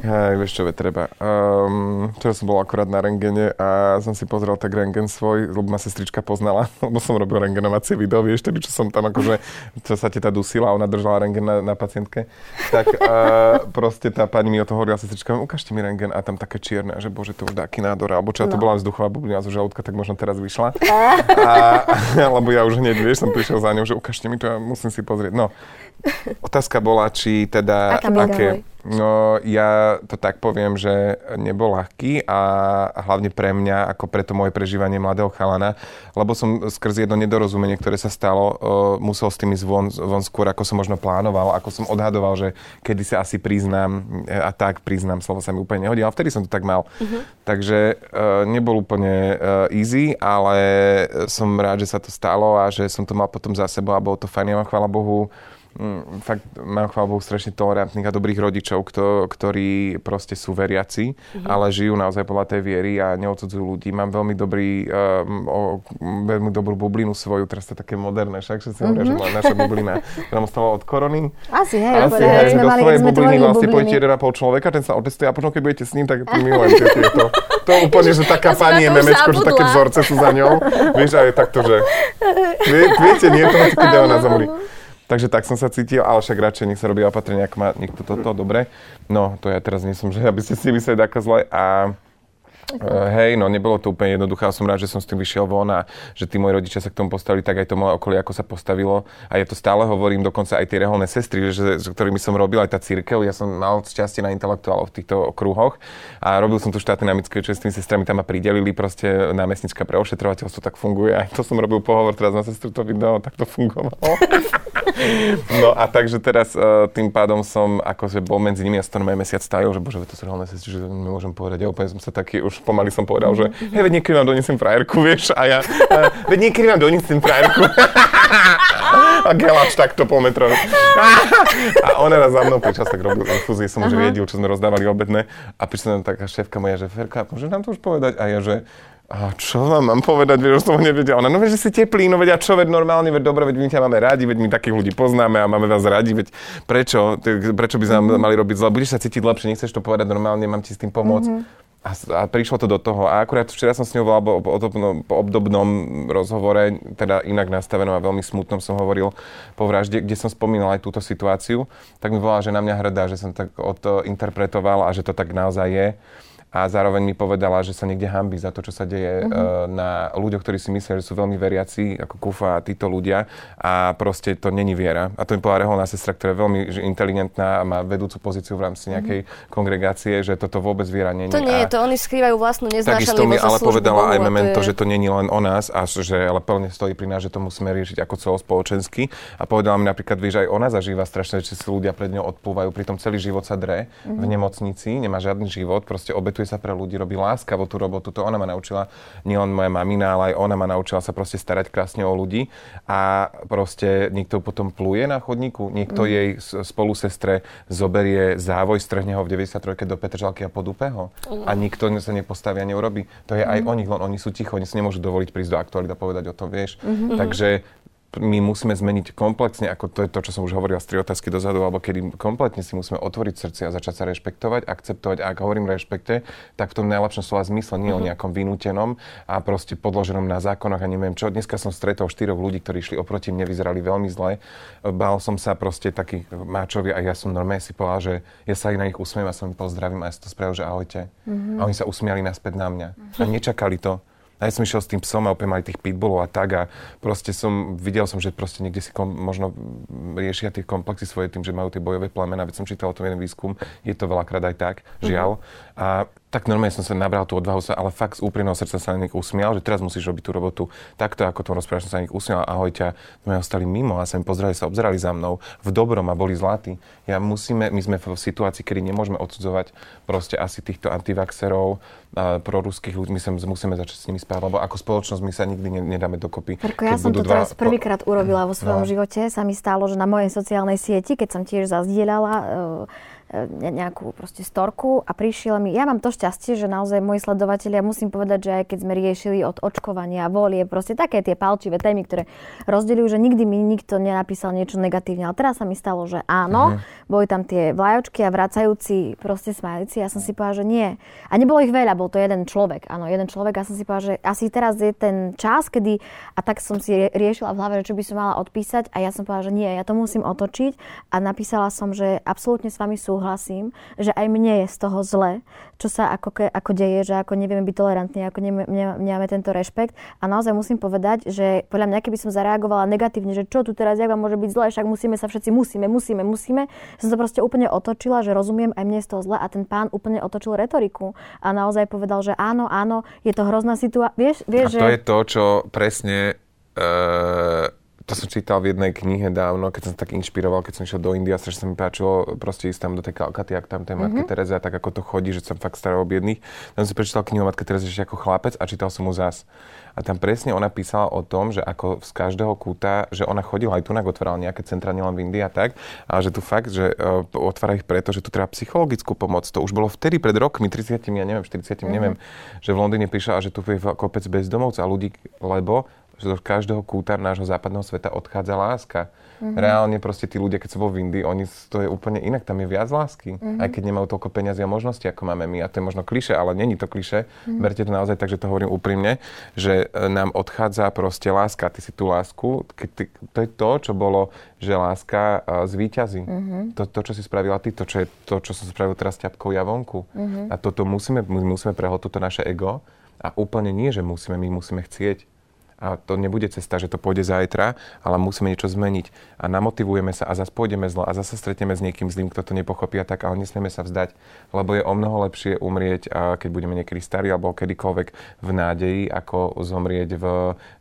Aj, [laughs] vieš čo, treba. Um, včera som bol akurát na rengene a som si pozrel tak rengen svoj, lebo ma sestrička poznala, [laughs] lebo som robil rengenovacie video, vieš, tedy, čo som tam akože, čo sa teta dusila a ona držala rengen na, na pacientke. Tak uh, proste tá pani mi o to hovorila, sestrička, ukážte mi rengen a tam také čierne, že bože, to už dáky nádor, alebo čo no. to bola vzduchová bublina zo žalúdka, tak možno teraz vyšla. A, lebo ja už hneď, vieš, som prišiel za ňou, že ukážte mi to, musím si pozrieť. No, otázka bola, či teda... Aká aké, No, ja to tak poviem, že nebol ľahký a hlavne pre mňa, ako pre to moje prežívanie mladého chalana, lebo som skrz jedno nedorozumenie, ktoré sa stalo, uh, musel s tým ísť von, skôr, ako som možno plánoval, ako som odhadoval, že kedy sa asi priznám a tak priznám, slovo sa mi úplne nehodí, ale vtedy som to tak mal. Uh-huh. Takže uh, nebol úplne easy, ale som rád, že sa to stalo a že som to mal potom za sebou a bolo to fajn. Ja chvála Bohu, fakt mám chvála strašne tolerantných a dobrých rodičov, kto, ktorí proste sú veriaci, mm-hmm. ale žijú naozaj podľa tej viery a neodsudzujú ľudí. Mám veľmi dobrý, um, o, veľmi dobrú bublinu svoju, teraz to také moderné, však všetci hovoria, mm-hmm. že naša bublina, [laughs] ktorá mu stala od korony. Asi, hej, Asi, hej, do svojej bubliny vlastne pojete 1,5 človeka, ten sa otestuje a potom, keď budete s ním, tak [laughs] milujem tieto. To úplne, že taká pani je memečko, že také vzorce sú za ňou. Vieš, a je takto, že [laughs] vie, viete, nie je to, keď ona zomri. Takže tak som sa cítil, ale však radšej nech sa robí opatrenia, ak má niekto toto, dobre. No, to ja teraz nie som, že aby ste si mysleli také zle. A Uh, hej, no nebolo to úplne jednoduché, ale som rád, že som s tým vyšiel von a že tí moji rodičia sa k tomu postavili, tak aj to moje okolie, ako sa postavilo. A ja to stále hovorím, dokonca aj tie reholné sestry, že, že, ktorými som robil, aj tá církev, ja som mal šťastie na intelektuálov v týchto kruhoch a robil som tu štát dynamické, čo s tými sestrami tam ma pridelili, proste námestnička pre ošetrovateľstvo, tak funguje. Aj to som robil pohovor teraz na sestru to video, tak to fungovalo. [laughs] no a takže teraz uh, tým pádom som akože bol medzi nimi a ja som mesiac stajil, že bože, to sú reholné sestry, že nemôžem povedať. Ja úplne som sa taký už pomaly som povedal, že hej, veď niekedy vám donesem frajerku, [laughs] vieš, a ja, a, veď niekedy vám donesem frajerku. [laughs] a gelač takto pol metra. [laughs] a ona raz za mnou počas tak robil infúzie, som už vedel, čo sme rozdávali obedné a prišla tam taká šéfka moja, že Ferka, môžeš nám to už povedať? A ja, že a čo vám mám povedať, vieš, som ho nevedel. Ona, no veď, že si teplý, no veď a čo, veď normálne, veď dobre, veď my ťa máme radi, veď my takých ľudí poznáme a máme vás radi, veď prečo, prečo by sme nám mali robiť zle, budeš sa cítiť lepšie, nechceš to povedať normálne, mám ti s tým pomôcť. Mm-hmm. A, a prišlo to do toho. A akurát včera som s ňou volal po, obdobnom rozhovore, teda inak nastavenom a veľmi smutnom som hovoril po vražde, kde som spomínal aj túto situáciu, tak mi volala, že na mňa hrdá, že som tak o to interpretoval a že to tak naozaj je a zároveň mi povedala, že sa niekde hambí za to, čo sa deje uh-huh. na ľuďoch, ktorí si myslia, že sú veľmi veriaci, ako Kufa a títo ľudia a proste to není viera. A to mi povedala reholná sestra, ktorá je veľmi inteligentná a má vedúcu pozíciu v rámci nejakej uh-huh. kongregácie, že toto vôbec viera není. To nie je to, oni skrývajú vlastnú neznášanlivosť Takisto mi ale povedala aj memento, je... že to není len o nás a že ale plne stojí pri nás, že to musíme riešiť ako celospoločensky. A povedala mi napríklad, že aj ona zažíva strašne, že si ľudia pred ňou odplúvajú, pritom celý život sa dre uh-huh. v nemocnici, nemá žiadny život, proste obetuje obetuje sa pre ľudí, robí láskavo tú robotu. To ona ma naučila, nielen moja mamina, ale aj ona ma naučila sa proste starať krásne o ľudí. A proste niekto potom pluje na chodníku, niekto mm. jej spolusestre zoberie závoj, strhne ho v 93. do Petržalky a podúpe ho. Mm. A nikto sa nepostaví a neurobi. To je mm. aj o nich, len oni sú ticho, oni si nemôžu dovoliť prísť do aktuality a povedať o tom, vieš. Mm-hmm. Takže my musíme zmeniť komplexne, ako to je to, čo som už hovoril z tri otázky dozadu, alebo kedy kompletne si musíme otvoriť srdce a začať sa rešpektovať, akceptovať. A ak hovorím rešpekte, tak v tom najlepšom slova zmysle, nie uh-huh. o mhm. nejakom vynútenom a proste podloženom na zákonoch a neviem čo. Dneska som stretol štyroch ľudí, ktorí išli oproti mne, vyzerali veľmi zle. Bál som sa proste takých máčovi a ja som normálne si povedal, že ja sa aj na nich usmiem a som im pozdravím a ja som to spravil, že ahojte. Uh-huh. A oni sa usmiali naspäť na mňa. Uh-huh. A nečakali to. A ja som išiel s tým psom a opäť mali tých pitbullov a tak a proste som, videl som, že proste niekde si kom, možno riešia tie komplexy svoje tým, že majú tie bojové plamena, veď som čítal o tom jeden výskum, je to veľakrát aj tak, žiaľ. Mm-hmm. A tak normálne som sa nabral tú odvahu sa, ale fakt z úprimného srdca sa na nich usmial, že teraz musíš robiť tú robotu takto, ako to rozprávaš, som sa na nich usmial, ahoj ťa, sme ostali mimo a sa mi pozerali, sa obzerali za mnou v dobrom a boli zlatí. Ja musíme, my sme v situácii, kedy nemôžeme odsudzovať proste asi týchto antivaxerov, proruských ľudí, my sa musíme začať s nimi spávať, lebo ako spoločnosť my sa nikdy nedáme dokopy. Perko, ja som to dva... teraz prvýkrát urobila vo svojom no. živote. Sa mi stalo, že na mojej sociálnej sieti, keď som tiež zazdieľala uh, nejakú proste storku a prišiel mi, ja mám to šťastie, že naozaj moji sledovatelia, musím povedať, že aj keď sme riešili od očkovania, volie, proste také tie palčivé témy, ktoré rozdeľujú, že nikdy mi nikto nenapísal niečo negatívne. Ale teraz sa mi stalo, že áno, uh-huh. boli tam tie vlajočky a vracajúci proste smajlici. Ja som si povedala, že nie. A nebolo ich veľa, bol to jeden človek. Áno, jeden človek. A som si povedala, že asi teraz je ten čas, kedy... A tak som si riešila v hlave, že čo by som mala odpísať. A ja som povedala, že nie, ja to musím otočiť. A napísala som, že absolútne s vami sú súhlasím, že aj mne je z toho zle, čo sa ako, ako deje, že ako nevieme byť tolerantní, ako nemáme, nemáme tento rešpekt. A naozaj musím povedať, že podľa mňa, keby som zareagovala negatívne, že čo tu teraz, jak vám môže byť zle, však musíme sa všetci, musíme, musíme, musíme, som sa proste úplne otočila, že rozumiem, aj mne je z toho zle a ten pán úplne otočil retoriku a naozaj povedal, že áno, áno, je to hrozná situácia. Vieš, vieš, a to že... je to, čo presne uh to som čítal v jednej knihe dávno, keď som tak inšpiroval, keď som išiel do Indie a strašne sa mi páčilo proste ísť tam do tej Kalkaty, ak tam tej Matke mm-hmm. Tereze a tak ako to chodí, že som fakt staral o biedných. Tam som prečítal knihu Matke Tereze ešte ako chlapec a čítal som mu zas. A tam presne ona písala o tom, že ako z každého kúta, že ona chodila aj tu, otvárala nejaké centra, nielen v Indii a tak, a že tu fakt, že uh, otvára ich preto, že tu treba psychologickú pomoc. To už bolo vtedy pred rokmi, 30, ja neviem, 40, mm-hmm. neviem, že v Londýne píša, že tu je kopec bezdomovcov a ľudí, lebo že do každého kúta nášho západného sveta odchádza láska. Mm-hmm. Reálne proste tí ľudia, keď sú vo Vindii, oni, to je úplne inak, tam je viac lásky. Mm-hmm. Aj keď nemajú toľko peniazy a možností, ako máme my. A to je možno kliše, ale není to kliše. Mm-hmm. Berte to naozaj tak, že to hovorím úprimne, že e, nám odchádza proste láska. Ty si tú lásku, keď ty, to je to, čo bolo, že láska uh, zvíťazí. Mm-hmm. To, to, čo si spravila ty, to, čo je to, čo som spravil teraz ťapkou ja vonku. Mm-hmm. A toto musíme, musíme prehodnúť toto naše ego. A úplne nie, že musíme, my musíme chcieť a to nebude cesta, že to pôjde zajtra, ale musíme niečo zmeniť a namotivujeme sa a zase pôjdeme zlo a zase stretneme s niekým zlým, kto to nepochopí a tak, ale nesmieme sa vzdať, lebo je o mnoho lepšie umrieť, keď budeme niekedy starí alebo kedykoľvek v nádeji, ako zomrieť v,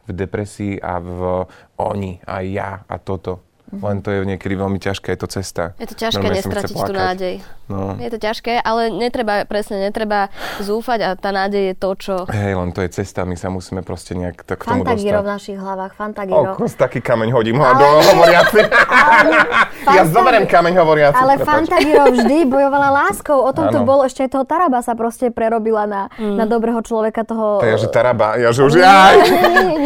v depresii a v oni a ja a toto. Len to je niekedy veľmi ťažké, je to cesta. Je to ťažké Normálne nestratiť tú nádej. No. Je to ťažké, ale netreba, presne, netreba zúfať a tá nádej je to, čo... Hej, len to je cesta, my sa musíme proste nejak to, k tomu Fantagiro dostať. v našich hlavách, fantagiro. O, kus, taký kameň hodím ho do hovoriaci. [laughs] ja zoberiem kameň hovoriaci. Ale prepáč. Fantagiro vždy bojovala láskou, o tom to bolo, ešte aj toho Taraba sa proste prerobila na, mm. na dobrého človeka toho... To je, že Taraba, ja že už... Aj.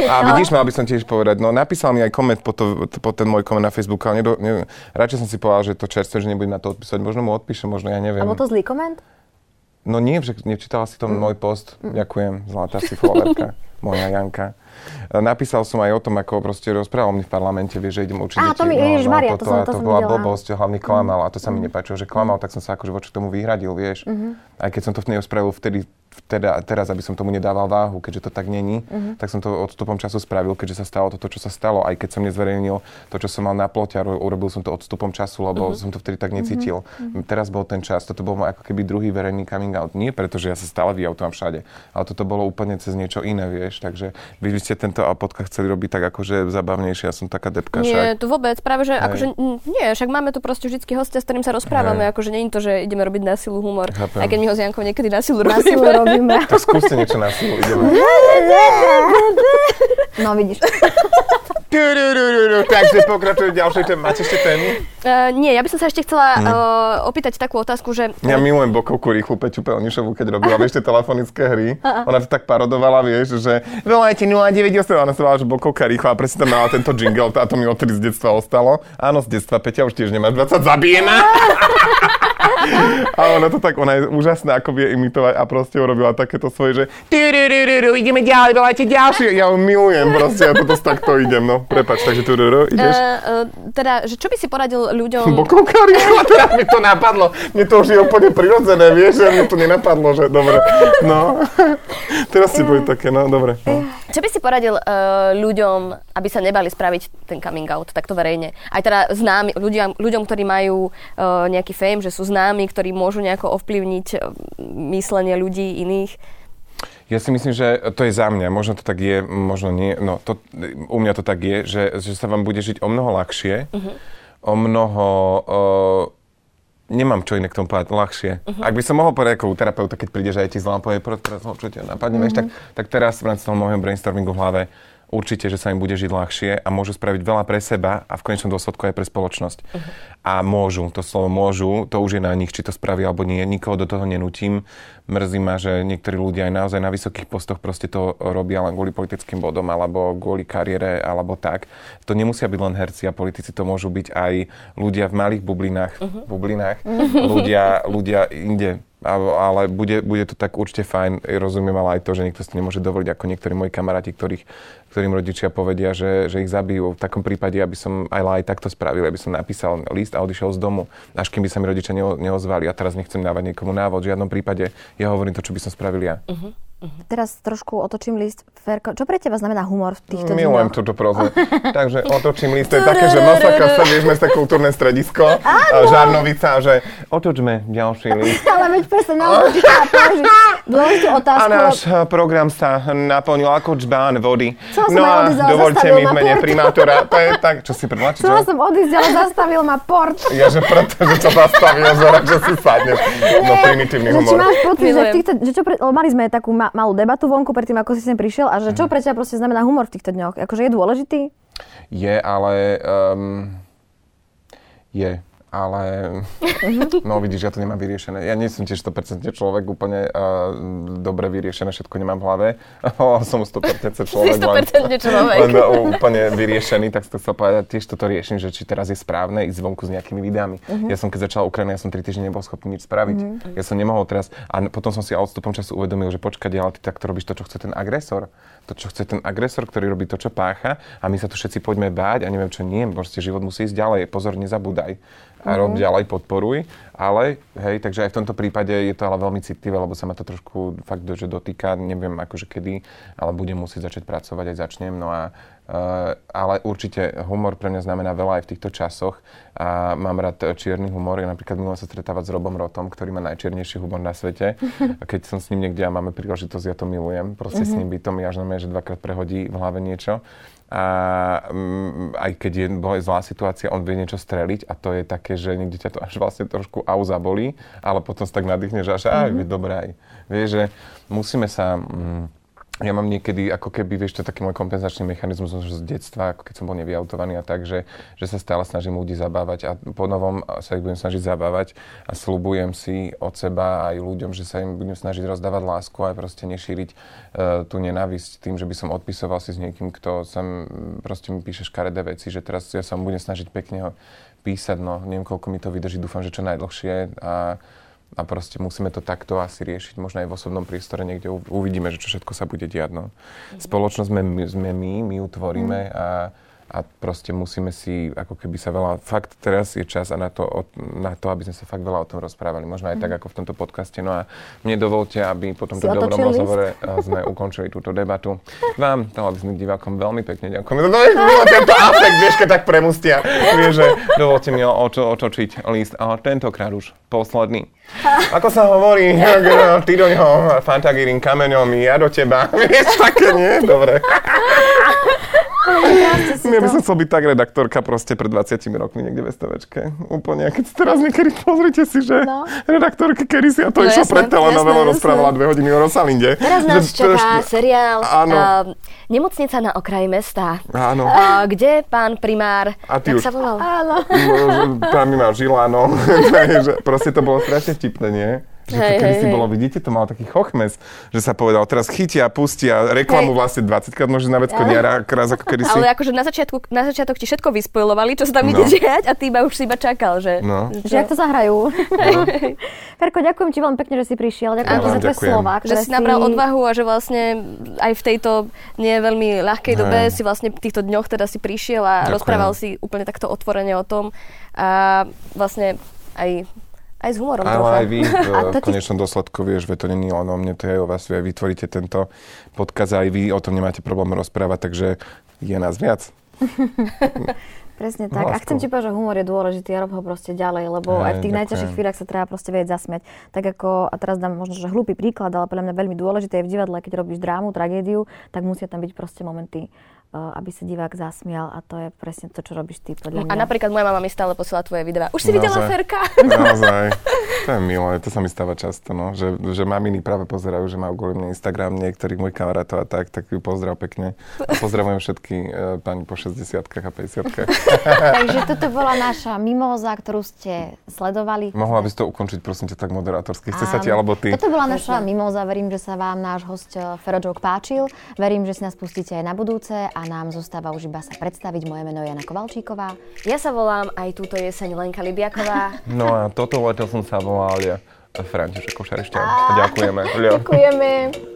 A vidíš, mal by som tiež povedať, no napísal mi aj koment po, to, po ten môj koment na Facebooku, ale nedo, ne, radšej som si povedal, že to čerstvé, že nebudem na to odpísať. Možno mu odpíšem, možno ja neviem. A bol to zlý koment? No nie, že nečítala si to mm. môj post. Mm. Ďakujem, zlatá si followerka, [laughs] moja Janka. Napísal som aj o tom, ako proste rozprával mi v parlamente, vie, že idem učiť Á, to mi, no, no, Maria, to, to, to, to, to bola blbosť, hlavne klamal a to sa mi mm. nepáčilo, že klamal, tak som sa akože voči tomu vyhradil, vieš. Mm-hmm. Aj keď som to v nej spravil vtedy teda, teraz, aby som tomu nedával váhu, keďže to tak není, uh-huh. tak som to odstupom času spravil, keďže sa stalo toto, čo sa stalo. Aj keď som nezverejnil to, čo som mal na plote, urobil som to odstupom času, lebo uh-huh. som to vtedy tak necítil. Uh-huh. Teraz bol ten čas, toto bol ako keby druhý verejný coming out. Nie preto, že ja sa stále vyautujem všade, ale toto bolo úplne cez niečo iné, vieš. Takže vy by ste tento podcast chceli robiť tak akože zabavnejšie, ja som taká depka. Nie, však. tu vôbec, práve že akože, nie, však máme tu proste vždy hostia, s ktorým sa rozprávame, Hej. akože nie je to, že ideme robiť na silu humor, Chápem. aj keď my ho s Jankou niekedy na silu robíme robíme. [laughs] To skúste niečo na silu, ideme. [laughs] No vidíš. Takže pokračujem ďalšej témy. Máte ešte tému? Uh, nie, ja by som sa ešte chcela uh, opýtať takú otázku, že... Ja milujem Bokovku rýchlu Peťu Pelnišovú, keď robila vieš tie telefonické hry. Uh-uh. Ona to tak parodovala, vieš, že volajte 098, ona sa volala, že Bokovka rýchla a presne tam mala tento jingle a to mi odtedy z detstva ostalo. Áno, z detstva, Peťa, už tiež nemáš 20, zabijeme. [laughs] a ona to tak, ona je úžasná, ako vie imitovať a proste urobila takéto svoje, že ideme ďalej, volajte ďalšie. Ja ho milujem proste, ja toto takto idem, no. Prepač, takže tu ideš. Uh, uh, teda, že čo by si poradil ľuďom... Bokovka rýchla, [laughs] teraz mi to napadlo. Mne to už je úplne prirodzené, vieš, že mi to nenapadlo, že dobre. No, teraz si bude také, no, dobre. No. Čo by si poradil uh, ľuďom, aby sa nebali spraviť ten coming out takto verejne? Aj teda známi, ľuďom, ľuďom ktorí majú uh, nejaký fame, že sú známi, ktorí môžu nejako ovplyvniť uh, myslenie ľudí iných. Ja si myslím, že to je za mňa. Možno to tak je, možno nie. No, to, u mňa to tak je, že, že sa vám bude žiť o mnoho ľahšie, uh-huh. o mnoho... Uh, nemám čo iné k tomu povedať, ľahšie. Uh-huh. Ak by som mohol povedať ako u terapeuta, keď príde, že aj ti povie, teraz čo ťa napadne, uh-huh. tak, tak teraz v rámci toho môjho brainstormingu v hlave určite, že sa im bude žiť ľahšie a môžu spraviť veľa pre seba a v konečnom dôsledku aj pre spoločnosť. Uh-huh. A môžu, to slovo môžu, to už je na nich, či to spraví alebo nie. Nikoho do toho nenutím. Mrzí ma, že niektorí ľudia aj naozaj na vysokých postoch proste to robia len kvôli politickým bodom alebo kvôli kariére alebo tak. To nemusia byť len herci a politici, to môžu byť aj ľudia v malých bublinách, uh-huh. bublinách uh-huh. ľudia, ľudia inde ale bude, bude to tak určite fajn. Rozumiem ale aj to, že niekto si nemôže dovoliť, ako niektorí moji kamaráti, ktorých, ktorým rodičia povedia, že, že ich zabijú. V takom prípade, aby som aj, aj takto spravil, aby som napísal list a odišiel z domu, až kým by sa mi rodičia neozvali. A teraz nechcem dávať niekomu návod. V žiadnom prípade ja hovorím to, čo by som spravil ja. Uh-huh. Uh-huh. Teraz trošku otočím list. Ferko, čo pre teba znamená humor v týchto Milujem túto prozu. [laughs] Takže otočím list, to je také, že masaka sa vieš sa kultúrne stredisko, [laughs] Áno. Žarnovica, že otočme ďalší list. [laughs] Ale veď presne na dôležitú A otázku. náš eh, program sa naplnil ako čbán vody. Chcela som no a dovolte mi v mene port. primátora, [laughs] to je tak, čo si prvá, Chcela čo? som odísť, ale zastavil ma port. Ja, že preto, že ťa zastavil, Zora, že si sadneš. No, primitívny Že či humor. máš pocit, že, týchto, že čo pre, mali sme takú ma, malú debatu vonku predtým, ako si sem prišiel a že Mhm. čo pre teba proste znamená humor v týchto dňoch? Akože je dôležitý? Je, ale... Um, je, ale... [laughs] No vidíš, ja to nemám vyriešené. Ja nie som tiež 100% človek, úplne uh, dobre vyriešené, všetko nemám v hlave. [laughs] Ale som 100% Si človek. len- 100% človek. len uh, úplne vyriešený, tak to chcel povedať, tiež toto riešim, že či teraz je správne ísť vonku s nejakými videami. Ja som keď začala Ukrajinu, ja som 3 týždne nebol schopný nič spraviť. Ja som nemohol teraz, a potom som si odstupom času uvedomil, že počkať, ale ty takto robíš to, čo chce ten agresor. To, čo chce ten agresor, ktorý robí to, čo pácha a my sa tu všetci poďme báť a neviem čo nie, proste život musí ísť ďalej, pozor, nezabúdaj a rob ďalej, podporuj, ale hej, takže aj v tomto prípade je to ale veľmi citlivé, lebo sa ma to trošku fakt, že dotýka, neviem akože kedy, ale budem musieť začať pracovať, aj začnem, no a Uh, ale určite humor pre mňa znamená veľa aj v týchto časoch a mám rád eh, čierny humor. Ja napríklad minula sa stretávať s Robom Rotom, ktorý má najčiernejší humor na svete. [laughs] A keď som s ním niekde a máme príležitosť, ja to milujem. Proste s ním by to mi až na mňa, že dvakrát prehodí v hlave niečo. A mm, aj keď je zlá situácia, on vie niečo streliť a to je také, že niekde ťa to až vlastne trošku au zabolí, ale potom sa tak nadýchneš až aj, mm-hmm. dobré aj. Vieš, že musíme sa... Mm, ja mám niekedy, ako keby, vieš, to taký môj kompenzačný mechanizmus z detstva, ako keď som bol nevyautovaný a tak, že, že sa stále snažím ľudí zabávať a po novom sa ich budem snažiť zabávať a slúbujem si od seba aj ľuďom, že sa im budem snažiť rozdávať lásku a proste nešíriť uh, tú nenávisť tým, že by som odpisoval si s niekým, kto sem proste mi píše škaredé veci, že teraz ja sa budem snažiť pekne ho písať, no neviem, koľko mi to vydrží, dúfam, že čo najdlhšie a a proste musíme to takto asi riešiť, možno aj v osobnom priestore niekde uvidíme, že čo všetko sa bude diať. No. Spoločnosť sme my, sme my, my ju tvoríme a, a proste musíme si ako keby sa veľa, fakt teraz je čas a na to, na to, aby sme sa fakt veľa o tom rozprávali. Možno aj tak ako v tomto podcaste. No a mne dovolte, aby po tomto Si dobrom rozhovore a sme [laughs] ukončili túto debatu. Vám, televíznym divákom, veľmi pekne ďakujem. [laughs] No, no, tento afekt, vieš, keď tak premustia. Vieš, že dovolte mi oto, otočiť list. A tentokrát už posledný. [laughs] Ako sa hovorí, ty do ňoho fantagírim kameňom, ja do teba. Vieš, také nie? Dobre. Ja by som chcel byť tak redaktorka proste pred 20 rokmi niekde v STVčke. Úplne, keď teraz niekedy pozrite si, že No. redaktorka kedy si a to No jasné, pred telenovelu, jasné, rozprávala dve hodiny o Rosalinde. Teraz Že nás to čaká ešte- seriál Áno. uh, Nemocnica na okraji mesta. Áno. Uh, kde pán primár, A ty jak už- sa volal? Áno. Mi mal žilano. že [laughs] proste to bolo strašne vtipné, nie? Že to Hej, kedy si hej. bolo, vidíte, to mal taký chochmes, že sa povedal, teraz chytia, pustia reklamu Hej. vlastne 20 krát môže na vecko diara, raz ako kedy si. Ale akože na začiatku, na začiatok ti všetko vyspojovali, čo sa tam No. ide diať a ty iba už si iba čakal, že... No. Že jak to zahrajú. [laughs] Ferko, ďakujem ti veľmi pekne, že si prišiel. Ďakujem Ja ti za tvoje slova. Že si nabral odvahu a že vlastne aj v tejto nie veľmi ľahkej Hej. dobe si vlastne v týchto dňoch teda si prišiel a Ďakujem. rozprával si úplne takto otvorene o tom a vlastne aj, aj s humorom trocha. Ale aj vy [laughs] v, A konečnom dôsledku, vieš, že to není len o mne, to je o vás. Vy aj vytvoríte tento podkaz a aj vy o tom nemáte problém rozprávať, takže je nás viac. [laughs] Presne tak. A Láskou. chcem ti povedať, že humor je dôležitý a rob ho proste ďalej, lebo Hej, aj v tých najťažších chvíľach sa treba proste vedieť zasmiať. Tak ako, a teraz dám možno, že hlúpy príklad, ale podľa mňa veľmi dôležité je v divadle, keď robíš drámu, tragédiu, tak musia tam byť proste momenty, aby sa divák zasmial a to je presne to, čo robíš ty podľa mňa. A napríklad moja mama mi stále posiela tvoje videá. Už si videla Naozaj. Ferka? Naozaj. [laughs] To je milé, to sa mi stáva často, no. Že, že maminy práve pozerajú, že majú kvôli mne Instagram niektorých mojich kamarátov a tak, tak ju pozdrav pekne. A pozdravujem všetky e, pani po 60 a 50 [laughs] Takže [laughs] toto bola naša mimóza, ktorú ste sledovali. Mohla by si to ukončiť, prosím ťa, tak moderátorsky. Chce sa ti, alebo ty? Toto bola naša mimóza. Verím, že sa vám náš host eh, Fero Joke páčil. Verím, že si nás pustíte aj na budúce a nám zostáva už iba sa predstaviť. Moje meno je Jana Kovalčíková. Ja sa volám aj túto jeseň Lenka Libiaková. [laughs] No a toto leto som sa volal ja. František Košarešťan. Ďakujeme. Ďakujeme.